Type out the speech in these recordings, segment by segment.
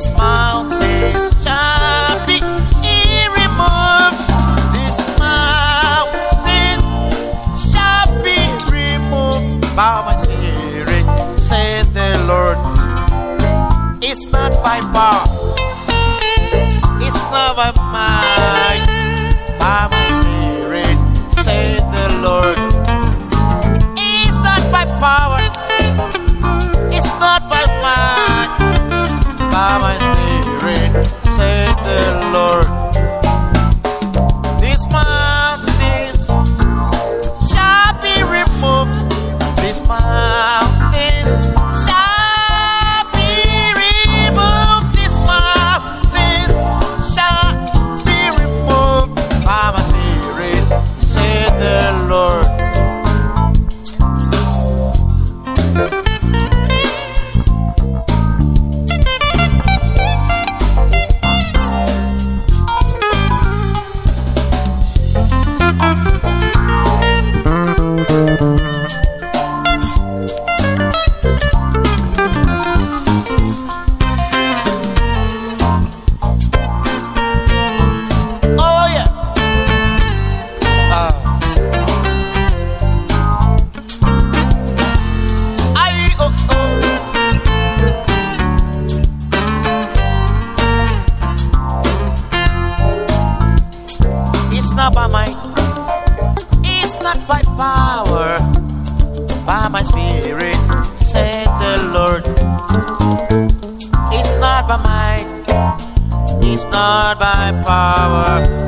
This mountain shall be removed. Shall be removed by my spirit, said the Lord. It's not by power. power.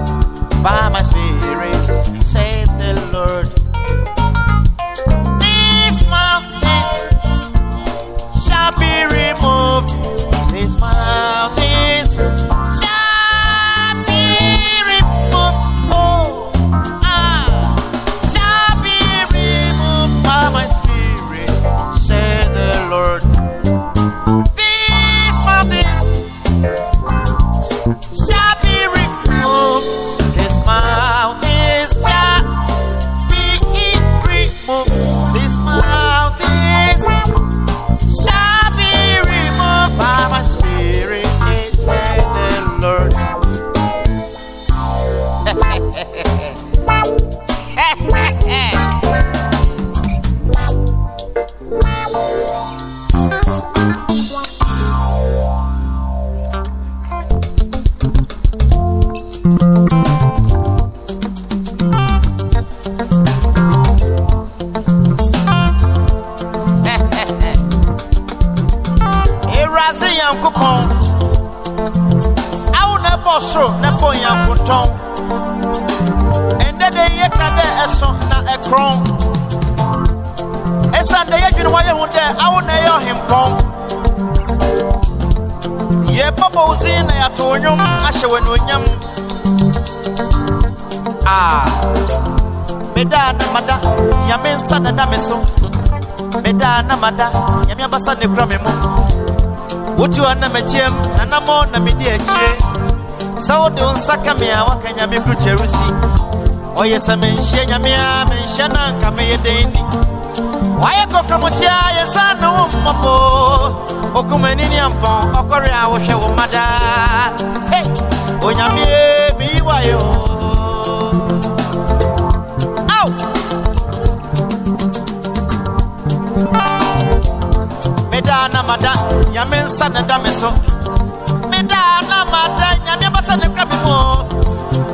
Nyame nsa na da me so medaa na mada. Nyame abasa ne kura me mu wotu hɔ na matiam nanamɔ na medi akyire sɛ wode wo nsa ka me a woaka nyame kurukyɛro si ɔyɛ sɛ menhyia nyame a menhyia na anka meyɛ dɛn ni wayɛ kɔkrɔmotia yɛsa ne wo mmɔpo okumani ne ampɔn ɔkɔre a wohwɛ wo mma daa hei onyame meyi wayɛ o Au! Meda na mada nyame nsa na da me so meda na mada nyame basa ne kra me mu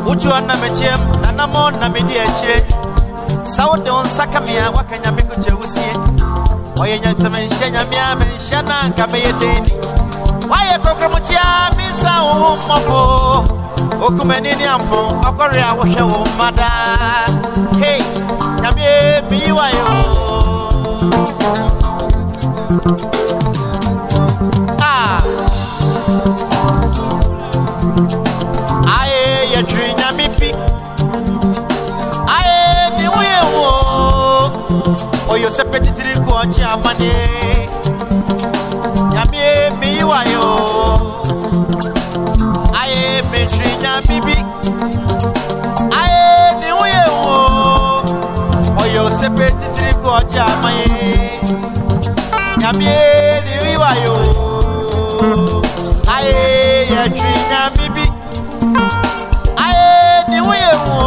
wotu na metiam na namɔ na medi akyire sa wo nsa ka me a waka nyame kokyɛ wosie ɔyɛ nya sɛ menhyɛ nyame a menhyɛ na anka mɛyɛ dɛn ni woayɛ kɔkrɔmotia mensa wo ho mmɔfo okumani ne ampo ɔkɔre a wohwɛ wo mma daa hei nyame meyi wayɛ o Ah. ọchị amanye nyame meyiwa ya o. Ayé mechiri nya bibi ayé ni nwunye nwo ọyọ osepe titiri bụ ọchị amanye nyame ni yiwa ya o. Ayé yechiri nya bibi ayé ni nwunye nwo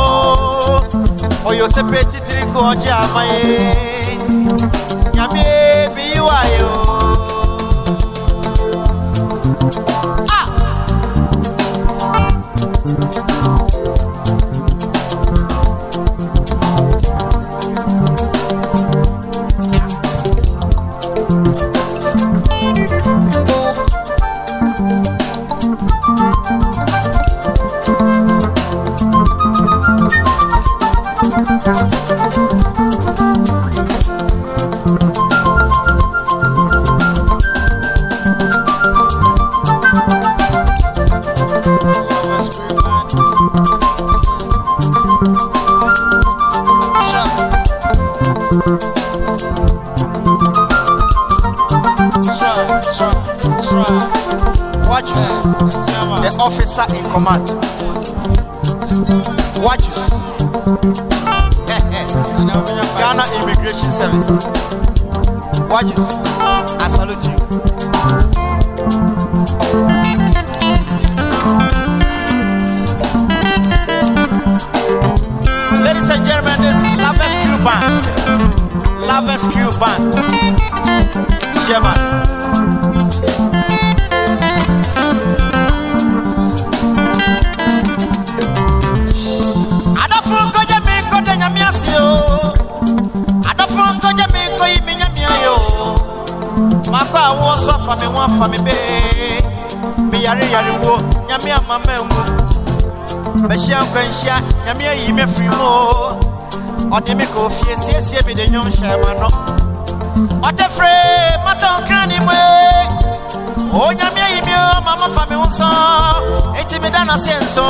ọyọ osepe titiri bụ ọchị amanye nyame bi yiwa yo command. Watch Ghana Immigration Service. Watch ariwo nyame amama mu bɛhyia nkwanhyia nyame ayi me firi mu o. Ɔde me kɔ fie siesie bi de nnwom hyɛ ma no. Ɔtɛ frɛ matɔn kra ne mu e. o nyame ayi me o mama fa me ho so enti meda nase nso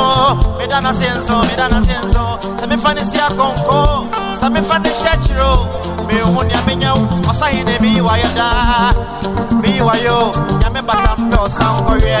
meda nase nso meda nase nso. Sɛ mefa ne si akonko, sɛ mefa ne hyɛ kyerɛ o mehu nea menya wo. Ɔsahene meyiwayɛ daa. Meyiwayɛ o nyame batam pɛ ɔsan kɔweɛ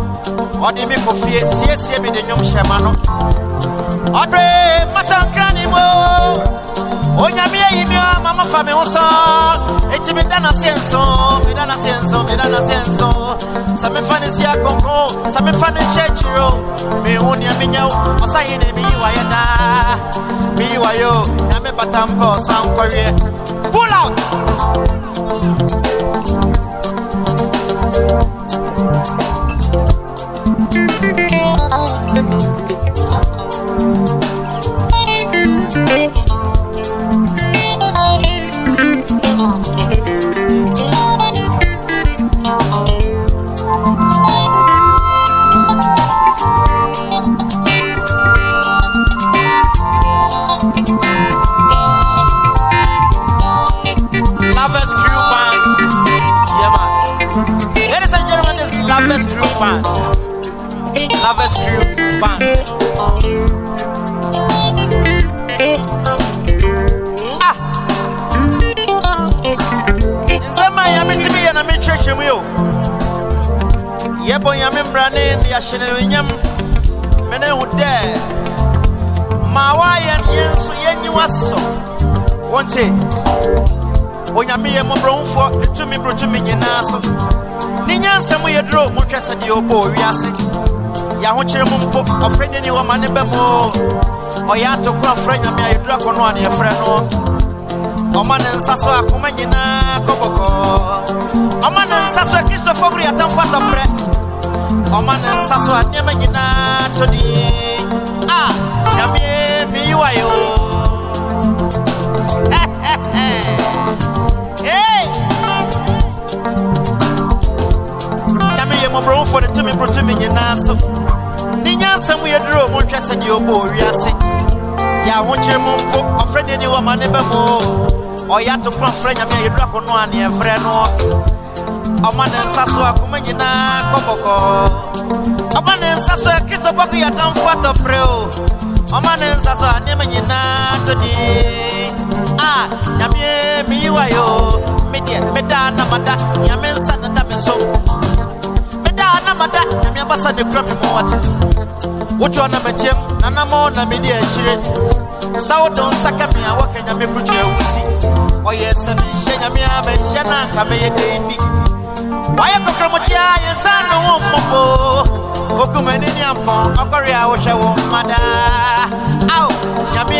ɔde me kɔ fie siesie me de nnwom hyɛ ma no. Ɔdre matankra ne mu. Onyame ayi me ama mafa me ho so enti meda naseɛ nso meda naseɛ nso meda naseɛ nso. Sɛ mefa ne si akɔnkɔn sɛ mefa ne hyɛ akyiri mehu nea menya wo ɔsaye ne meyi wayɛ daa meyi wayɛ o nyame bata mpa ɔsa pull out Lovers ne ahyɛ no anuonyam mene hu dɛ ma woayɛ yɛn nso yɛnyiwa so wɔnte onyame yɛ mmɔborɔhufoɔ ne tumi boro tumi nyinaa so ne nyansɛm yɛ duro mohwɛ sɛ deɛ ɔbɔ owiase yɛahokyerɛ mu mpo ɔfrɛ ne ni hɔ ma ne bɛ ɔyɛ atoko afrɛ nyame a yɛduru akɔ no a ne yɛfrɛ no. Ɔma ne nsa so akoma nyinaa kɔ bɔkɔɔ ɔma ne nsa so akristofo boro yɛatamfo atɔprɛ ɔma ne nsa so a nneɛma nyinaa tɔ din a ah, nyame meyi wayɛ o Hey! Nyame yɛ mmɔborɔwofoɔ ne tumi boro tumi nyinaa so. Ne nyansɛm yɛ duro monhwɛ sɛdeɛ ɔbɔ owiase yɛ ahokyere mu mpo ɔfrɛ ne ani wɔ ma ne bɛ mu ɔyɛ atoko afrɛ nyame a yɛduru akɔ no a ne yɛfrɛ no. Ɔma ne nsa so akoma nyinaa kɔ ɔma ne nsa so akristo bɔko yɛ atamfo atɔprɛ o ɔma ne nsa so a nneɛma nyinaa tɔ din a ah, nyame meyi wayɛ o medeɛ meda na mada nyame nsa na da me so na mada nyame abasa ne kura me mu wate wotoɔ na matiam nanamɔ na medi akyire sa wodo nsa me a wɔka nyame kutu awusi ɔyɛ sɛ menhyɛ nyame a manhyia na anka mɛyɛ wayɛ kɔkrɔmotia yɛnsa no wo mmɔpo okumani ne ampɔn ɔkɔre a wohwɛ wo mma daa ao nyame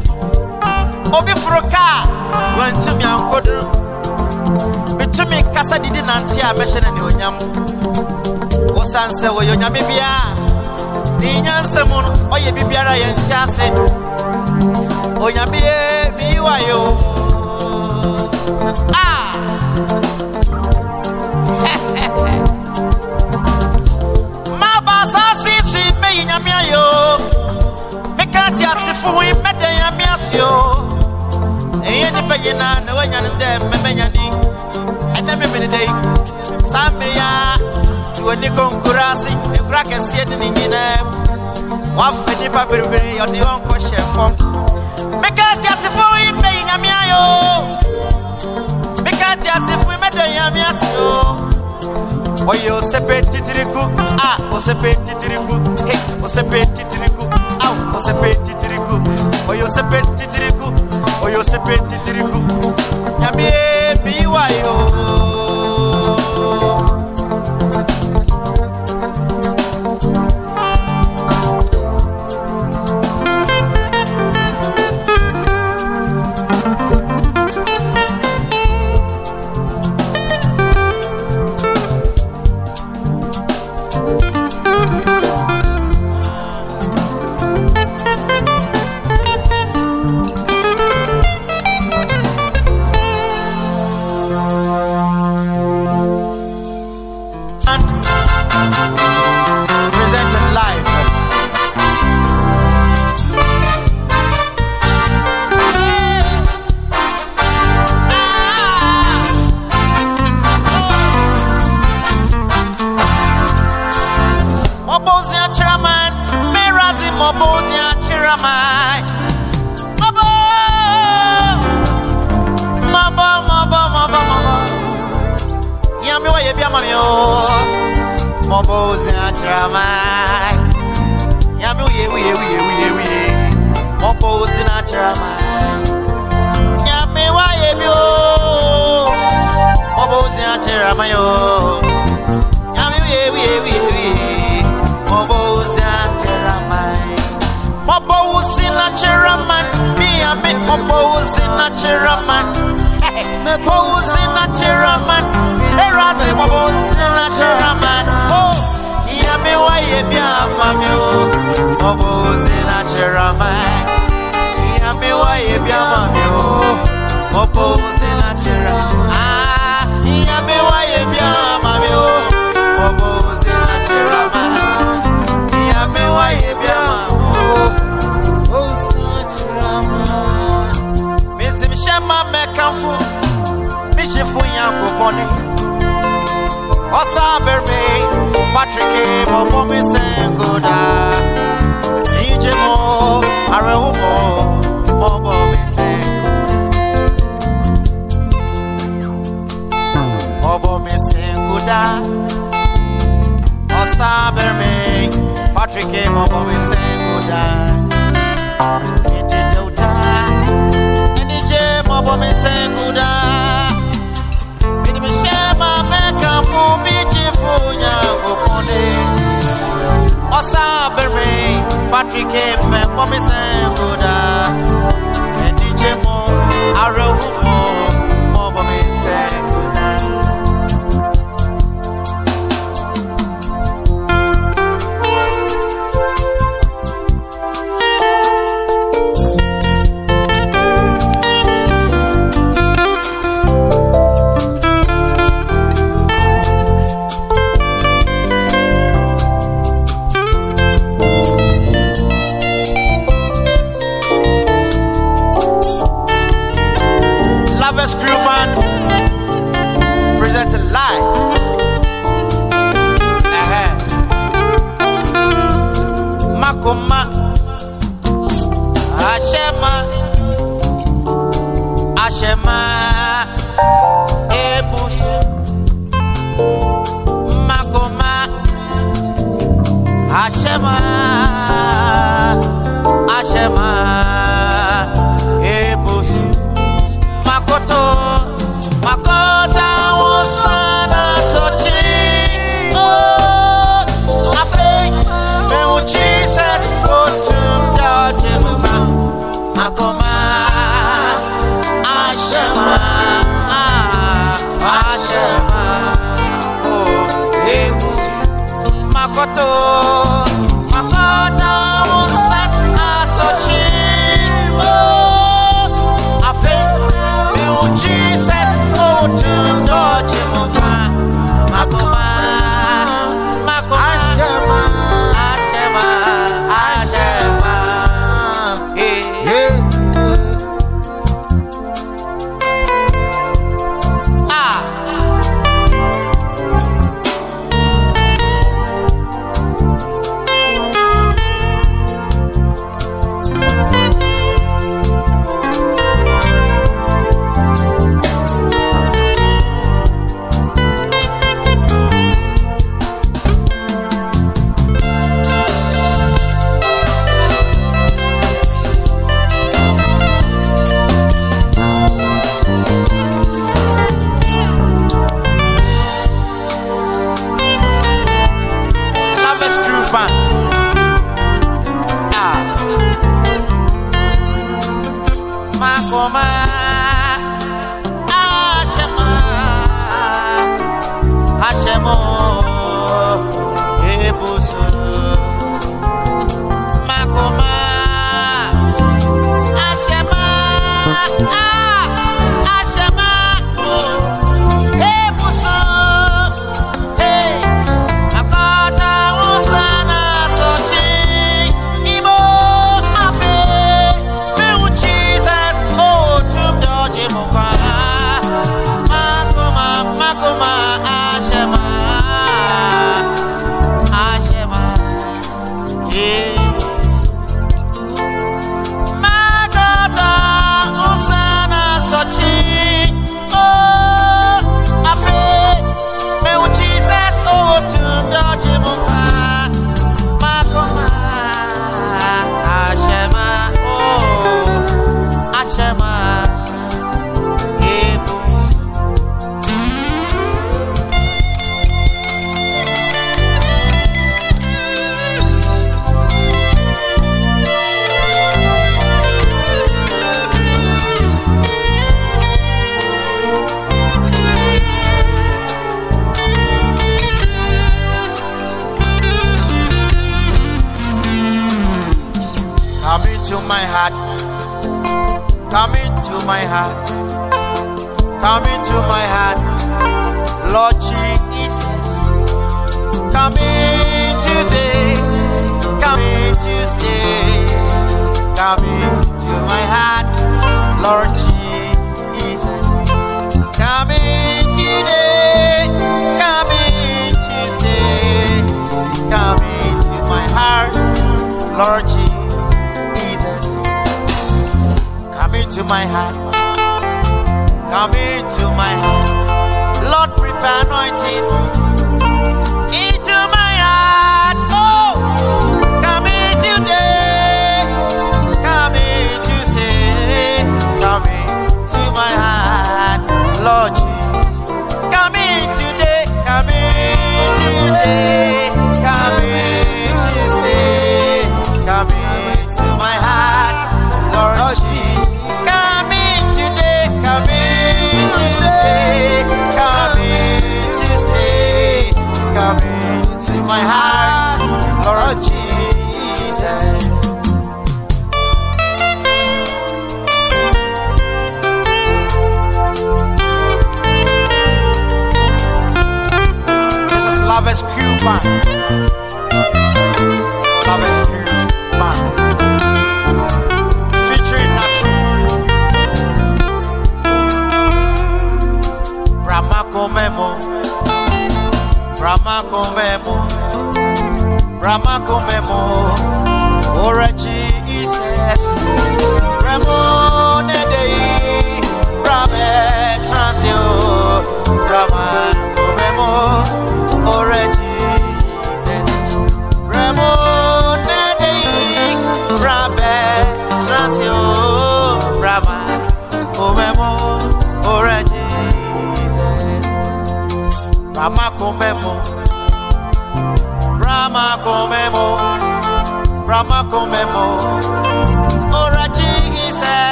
obi foro kaa. Wantumi ankɔduru metumi kasa didi nante a mɛhyɛ no ne onyam. Wosiane sɛ wɔyɛ onyame ne nyansa mu no ɔyɛ biribiara yɛnte ase. Onyame ye meyi wayɛ o. Ah! maba asase so yi mɛyi nyame ayɛ o meka te asefo ho nnipa nyinaa na woanya no dɛ mmɛmɛnya ni ɛnɛ memene dɛ yi saa mmere a te w'ani kɔnkura ase nkura kɛseɛ ne ne nyinaa mu woafa nnipa berebere ɔde wɔnkɔ hyɛ fam meka te asefo yi mɛyi nyame ayɛ o meka te asefo yi mɛda nyame ase o Oye osepe titiriku ah osepe titiriku hey osepe titiriku ah osepe titiriku oye osepe titiriku oye osepe titiriku nyame mi wa yo Yami wa yebi amami o, mobozi achiramai. Yami uye uye uye uye uye, mobozi achiramai. Yami wa yebi o, mobozi achiramai o. Yami uye uye uye uye, mobozi achiramai. Mobozi achiramai, mi yami mobozi achiramai. Mobozi achiramai, erazi mobozi achiramai. Oh, yami wa yebi amami o, mobozi achiramai. Yami wa yebi amami o, mobozi achiramai. Ah, yami wa misengoda. Mini mishema meka funya Osa berme Patrick me pomi sengoda E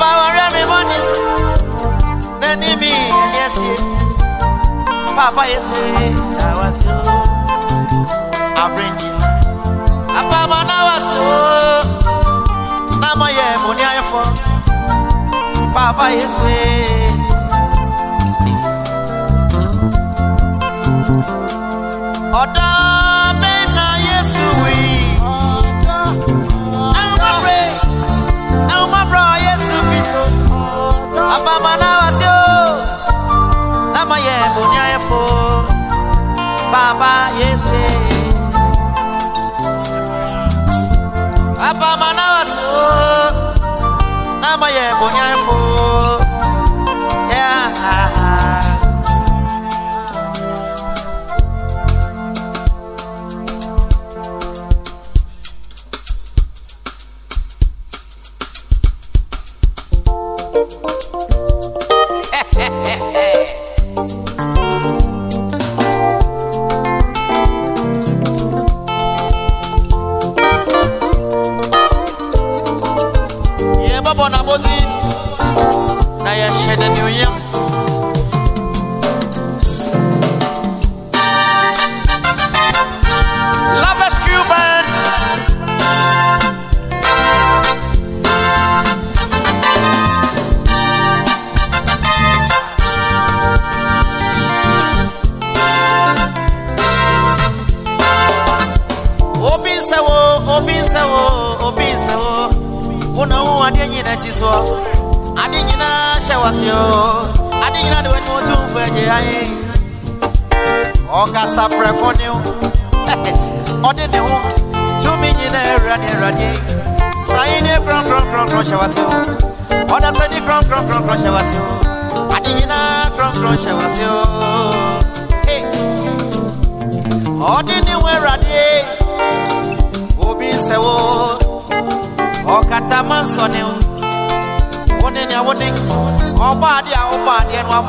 Papa, Remy Monies, yes, Papa, yes, I was you. I bring ah, you. Papa, now I saw. Now my money I for. Papa, yes, Oda. abama na wasi o na ma yɛ bonya yɛ fo papa yese abama na wasi o na ma yɛ bonya fo.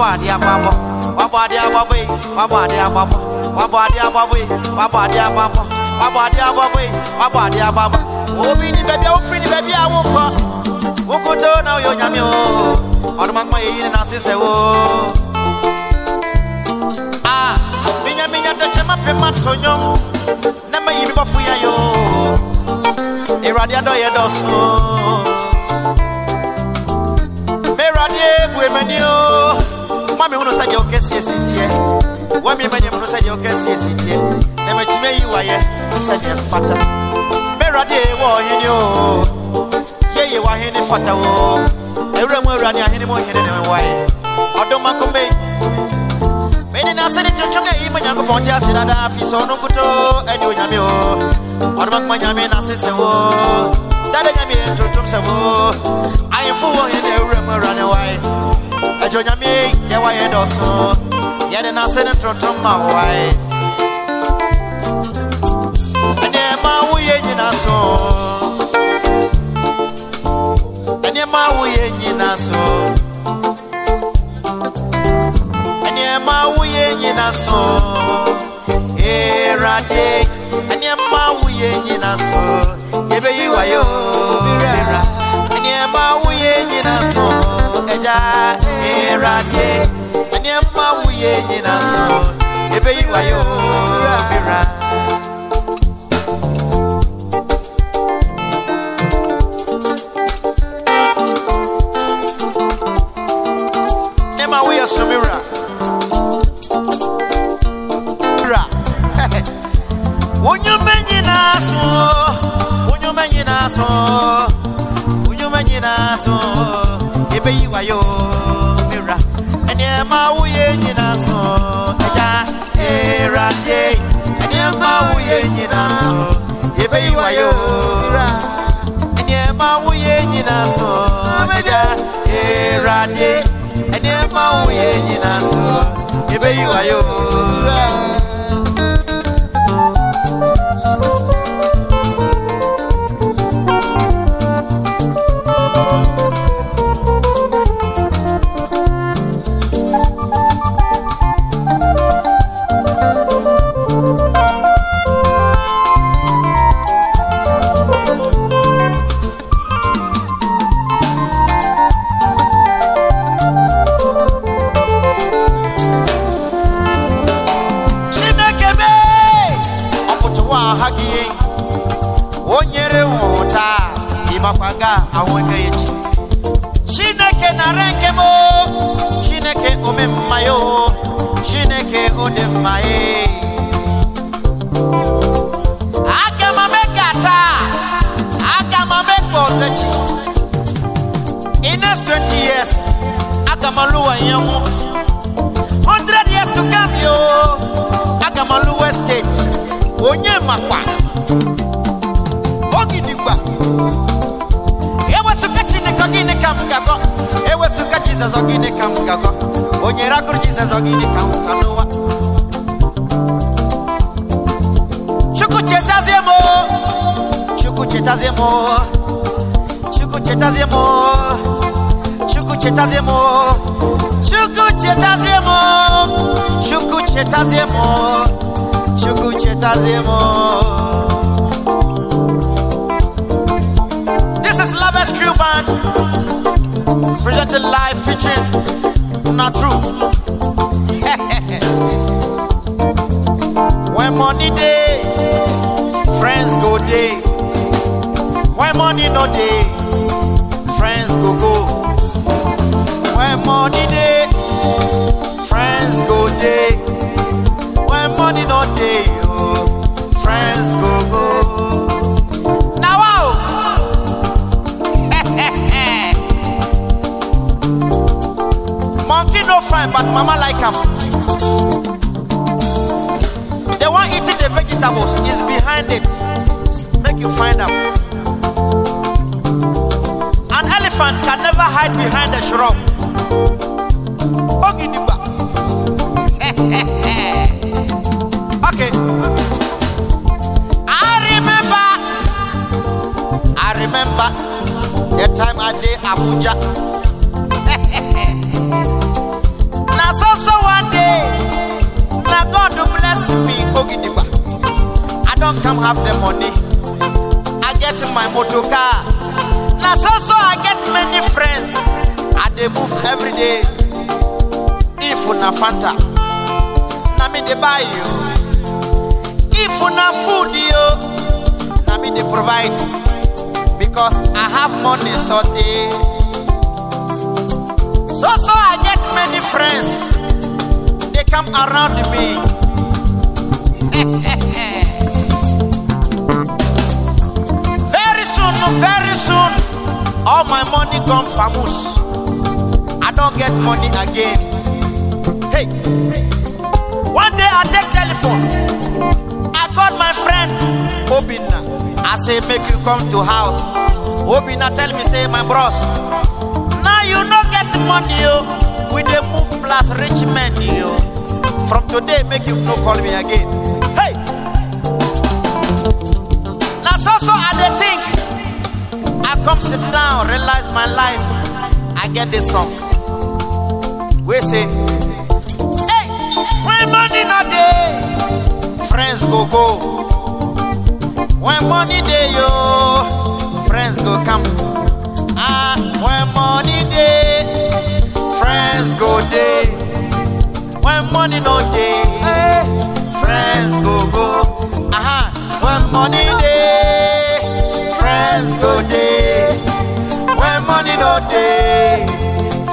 Wabɔ ade ababɔ yi wabɔ ade ababɔ wabɔ ade ababɔ yi wabɔ ade ababɔ obi ni a wofiri ni baabi a wokɔ wokoto na woyɛ onyame o ɔno makoma yɛyi ne nase sɛ wo a menya tɛkyɛ mapɛ mato nnwom na mayi me bɔfo yɛ yo. Awurade adɔ yɛ dɔso mewurade bue m'ani o ma me hunu sɛdeɛ wokɛsie si teɛ wamie m'anim no sɛdeɛ wokɛsie si teɛ na matumi ayi wayɛ sɛdeɛ fata mewurade wɔ ɔhene o. Yeye wahene fata o. Awura mu awurade ahene mu ɔhene ne wae ɔdom akome mede na ase ne twotwom ne ɛyi ma nyankopɔn te ase dada fi sɛ ɔno nkoto ane onyame o ɔdom akoma nyame no ase sɛ wo. Dada nyame ntontom sɛ wo. Ayemfo wɔ hene ne awura mu awurade wae Ejo nyami yewa ye doso Yede na sene tronton ma wai Enye ma wuye nyina so. Enye ma wuye nyina so. Enye ma wuye nyina so. Erase Enye ma wuye nyina so. Yebe yiwa yo Bira Enye ma wuye nyina so. Eja Eja awurade nneɛma woyɛ nyina so ɛbɛyi wayɛ owura mera nneɛma ayò ẹni ẹ máa ń wúyẹ nyina sùn ẹja èrò adé ẹni ẹ máa ń wúyẹ nyina sùn ẹbẹ yìí wáyò. N'ụwa. This is Lavis Crew Band presented live featuring Na True. when money day, friends go day. When money no day, friends go go. When money day, friends go day. When money no day, oh, friends go mama like am. The one eating the vegetables is behind it. Make you find out. An elephant can never hide behind a shrub. Okay. I remember. I remember the time I did Abuja. Me, Ogidigba. I don't come have the money. I get my motor car. Now so so I get many friends. I they move every day. If una Fanta, na me they buy you. If una food you, na me they provide. Because I have money so they. So so I get many friends. They come around me. Very soon, very soon, all my money gone famous. I don't get money again. Hey, one day I take telephone. I called my friend Obina. I say, make you come to house. Obina tell me, say, my bros, now you no get money, yo. We dey move plus rich men, yo. From today, make you no call me again. Come sit down, realize my life. I get this song. We say, hey, when money not dey, friends go go. When money dey yo, friends go come. Ah, when money dey, friends go dey. When money no dey, eh, friends go go. Aha, when money dey, friends go dey. Money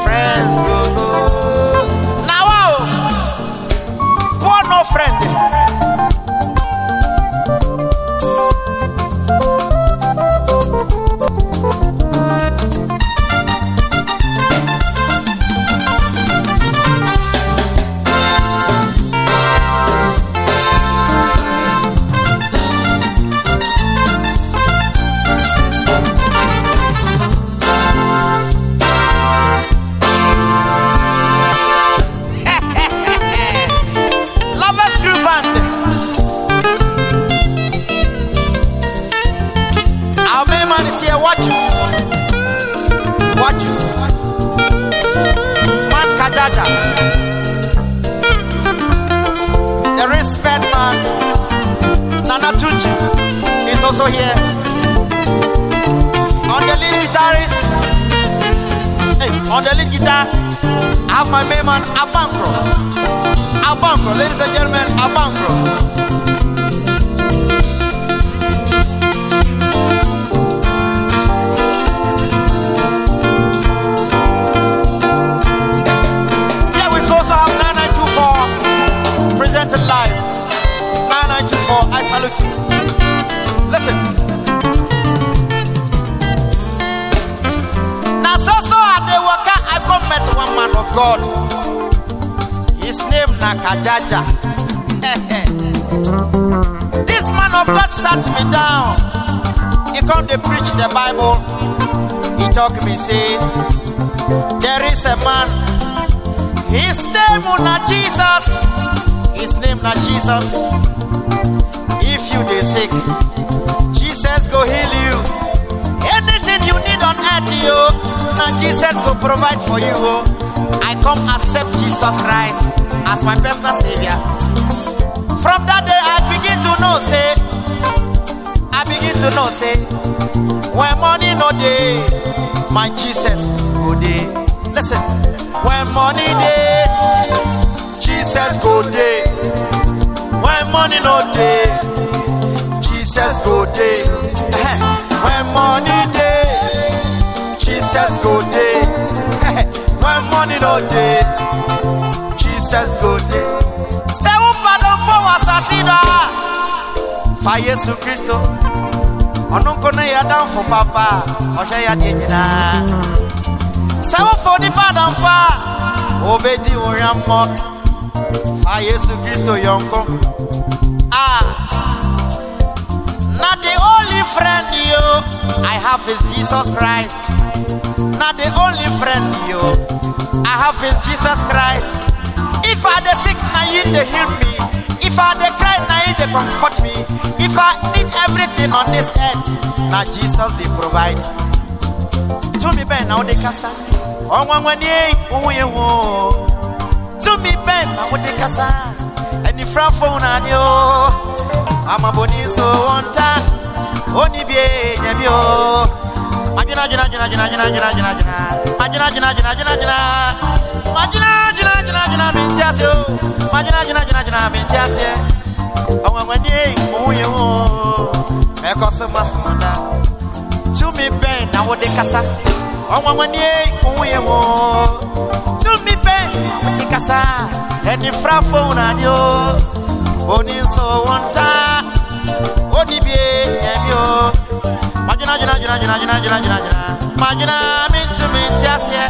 friends go sat me down. He come to preach the Bible. He talk me say, there is a man. His name na Jesus. His name na Jesus. If you dey sick, Jesus go heal you. Anything you need on earth, yo, na Jesus go provide for you. Oh. I come accept Jesus Christ as my personal savior. From that day, I begin to know, say, begin to know, say, when money no day, my Jesus go day. Listen, when money day, Jesus go day. When money no day, Jesus go day. when money day, Jesus go day. when money no day, Jesus go day. Who pardon for assassina? Fa Yesu Kristo. Nkọ náà yà dán fún papa, ọ̀hwẹ́ yà dé nyinaa. Sẹ́ wọ́n fọ nípa dánfà, obedi onyamọ fa yesu kristo yọnkọ ah na the only friend yo. I have is jesus christ. Na the only friend yo. I have is jesus christ. If i dey sick na you dey heal me If I dey cry, now he dey comfort me. If I need everything on this earth, now Jesus dey provide. To me Ben, ó dé kásá. Ọ̀wọ́n wọn ní òun wò To me Ben, náà ó dé kásá. Ẹni fúra fóun náà ni ó. Àmọ̀bò ní so wọ́n ta. Ó ní bí èèyàn bí ó. Ajínà jìnnà jìnnà jìnnà jìnnà jìnnà jìnnà. Ajínà jìnnà jìnnà jìnnà jìnnà. Majina, jina, jina, jina, mintiasi, oh. Majina, jina, jina, jina, mintiasi. Awa wani, uye, oh. Meko se masmada. Tumi ben, na wode kasa. Awa wani, uye, oh. Tumi ben, wode kasa. Eni frafo unanyo. Oni so wanta. Oni bie, emyo. Majina, jina, jina, jina, jina, jina, jina, jina. Majina, mintu, mintiasi, eh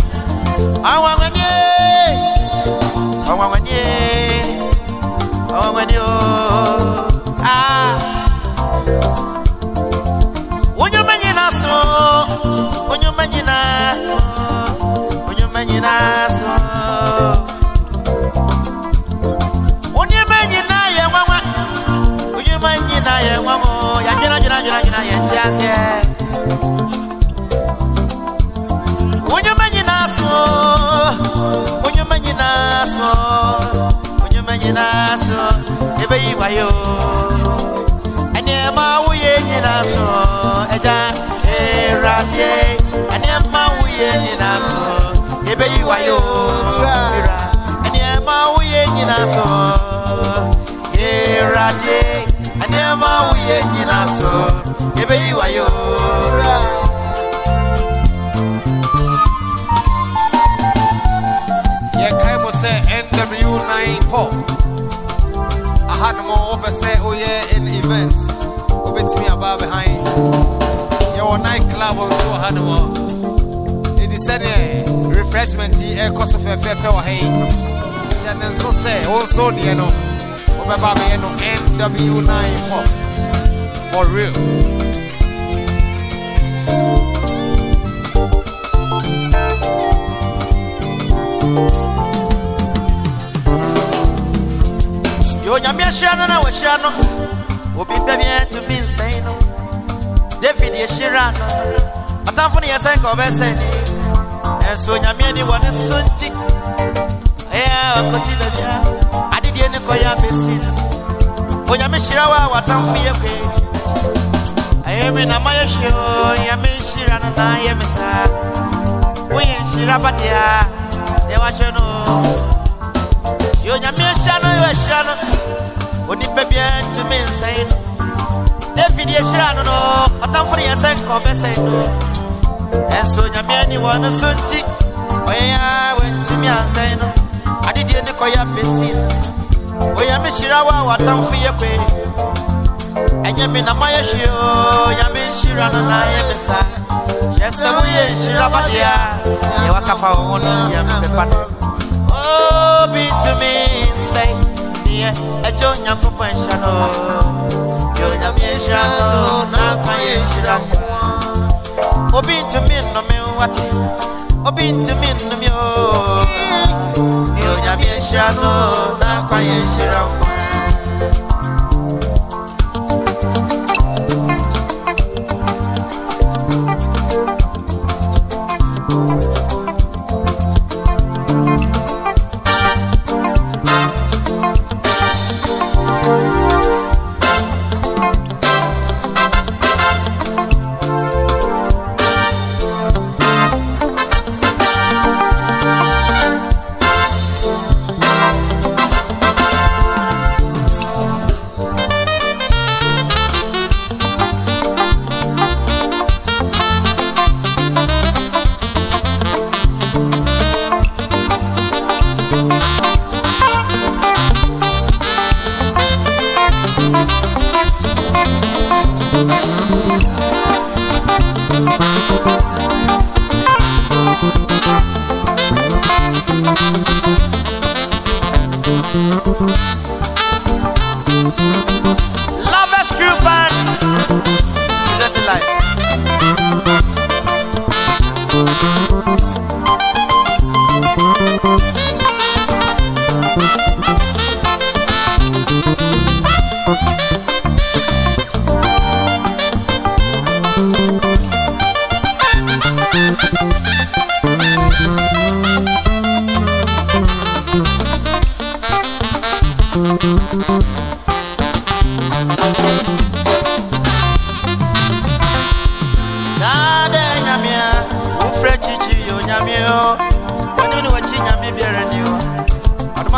gracias. Wayo ɛnneɛma woyɛ nyina so ɛgya erase ɛnneɛma woyɛ nyina so yɛbɛyi wayo era ɛnneɛma woyɛ nyina so or overset or yeah in events. Who beats me about behind? Yeah, nightclub on so Hanover. It is said, refreshment, air cost of a fair fair hay. Shannon so say, oh, also, you know, oh, over Baby, you know, NW9. For real. Onyame ahyira no na wahyira no. Obi bɛ bi tumi nsɛn no. David yɛhyira no. Ɔtamfo no yɛ sɛ nka ɔbɛsɛn ne ɛnso onyame ani wɔ so nti. Ɛyɛ ɔkɔsi baabia adedeɛ ne so. Onyame hyira wo a watamfo yɛ kwe. Ɛyɛ me na mayɛ hwɛ o. Nyame nhyira no na yɛ me saa. Woyɛ nhyira no onipa biara ntumi nsɛn no david yɛhyira no no ɔtamfo no yɛ sɛ nka ɔbɛsɛn no ɛnso onyame ani wɔ no so nti ɔyɛ a wantumi ansɛn no adedeɛ ne kɔyɛ apɛsi no hyira wo a yɛ kwe ɛnyɛ me na mayɛ hwee o nyame nhyira no na yɛ me saa hyɛ sɛ woyɛ nhyira badeɛ a yɛ wakafa wo ho no yɛ mpepa no obi ntumi nsɛn neɛ ɛgye onyankopɔn no yɛ onyame no na akwa yɛ nhyira nko obi wate obi ntumi nnome o. Yɛ onyame nhyira no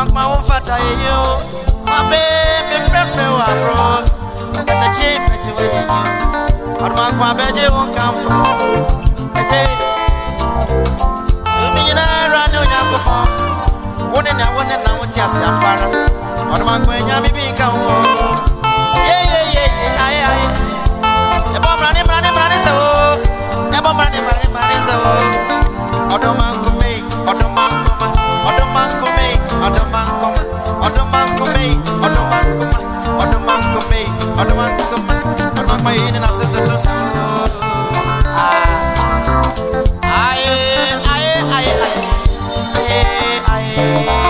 Aduma kuma umfata yo. Mabe me fre fre wa bro. Kata chi peji we yo. Aduma kuma beje won kamfo. Eje. Tumi nyina rani onyankopɔ. Wone na wone na wote ase afara. Aduma kuma nyami bi nka wo. Odomankume, odomankuma, odomankuma yini na aye.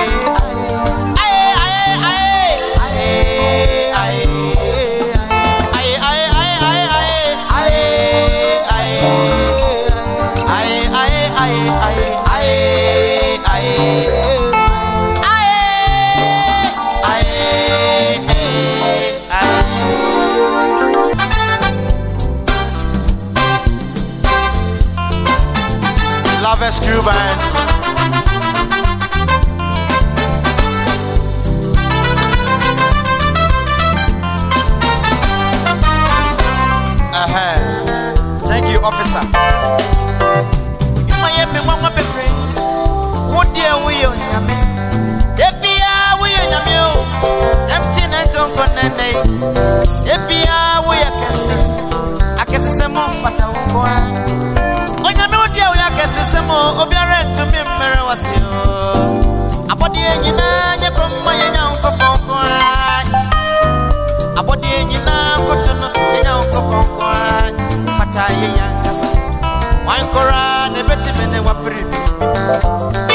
Officer. You might have been one of the free. What dear we on Yami? Ebia we on Yami. Empty net on Conene. Ebia we are kissing. I can see some more fata ukwa. Onyame wo deɛ woyɛ akɛse sɛ mo obiara ntumi mmere wɔ se o abɔdeɛ nyinaa nyɛ bɛmma yɛnya É eu aprendi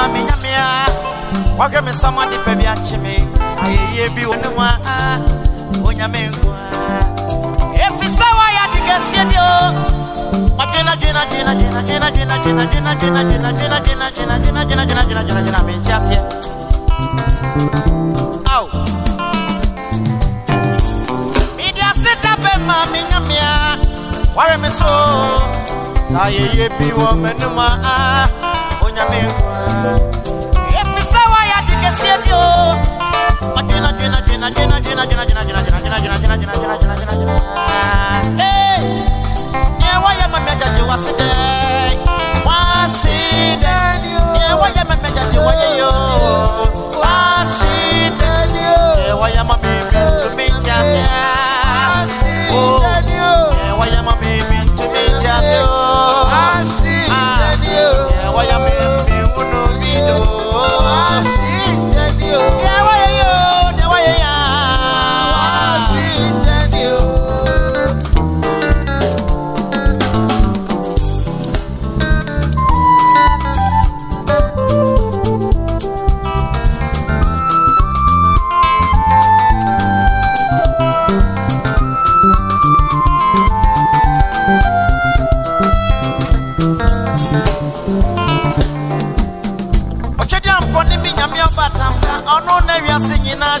set up a mammy, Yamia. Waka me someone if I be me. I be one of my Onyame. If it's so, I had to get you. Agena gena gena gena gena gena gena gena gena gena gena gena gena gena gena gena gena gena gena me tiase. Au. Media sit up e ma me nyamia. Ware me so. Sa ye ye bi wo menuma a. Onyame kwa. Oh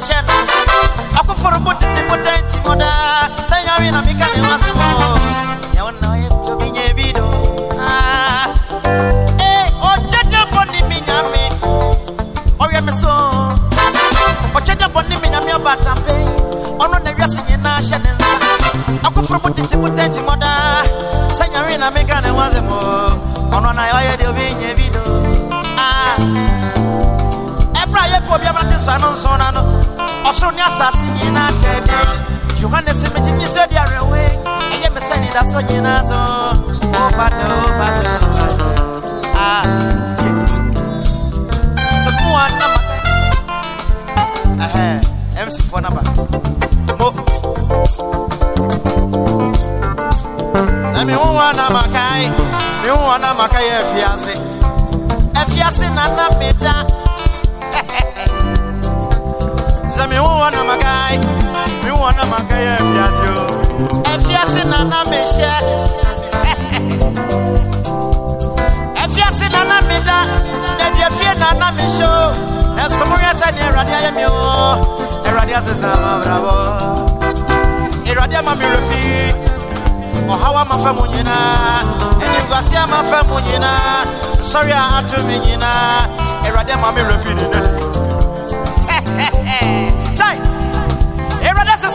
hyɛ n'ase ɔkoforo bo tete bo tɛn ti mo daa sɛ nyawe na meka ne ho asɛm nyɛ wo na ɔyɛ bi I'm bi do ɔkyɛ dɛ bɔne me nyame ɔyɛ me so ɔkyɛ dɛ bɔne me nyame ɔbaatampe ɔno na wiase nyinaa hyɛ ne nsa ɔkoforo bo tete bo tɛn ti mo daa sɛ nyawe na meka ne ho asɛm ɔno na ɔyɛ de obi nyɛ bi do Ah, every year, for me, I'm not just finding someone. ɔsoro ne asase nyinaa tɛɛdɛ yohane sɛ megye nyi sɛ de awerɛwe ɛyɛ me sɛ nida so nyinaa so wopatɛ wopatɛ sokoa naba ɛhɛ mcfoɔ naba mo. Na mewowa na makae mewowa na makae yɛ afiase afiase na na meda sɛ me wo wɔ na guy. me wɔ na makɛyɛ afiase o afiase na na mehyɛ afiase na na meda naduafie na na mehyɛ o ɛsom yɛ sɛdeɛ awurade ayɛ me o awurade asesa mabrabɔ awurade ama me refi ɔhaw ama fa mu nyinaa animguase ama fa mu nyinaa sɔre a ato me nyinaa awurade ama me refi ne nani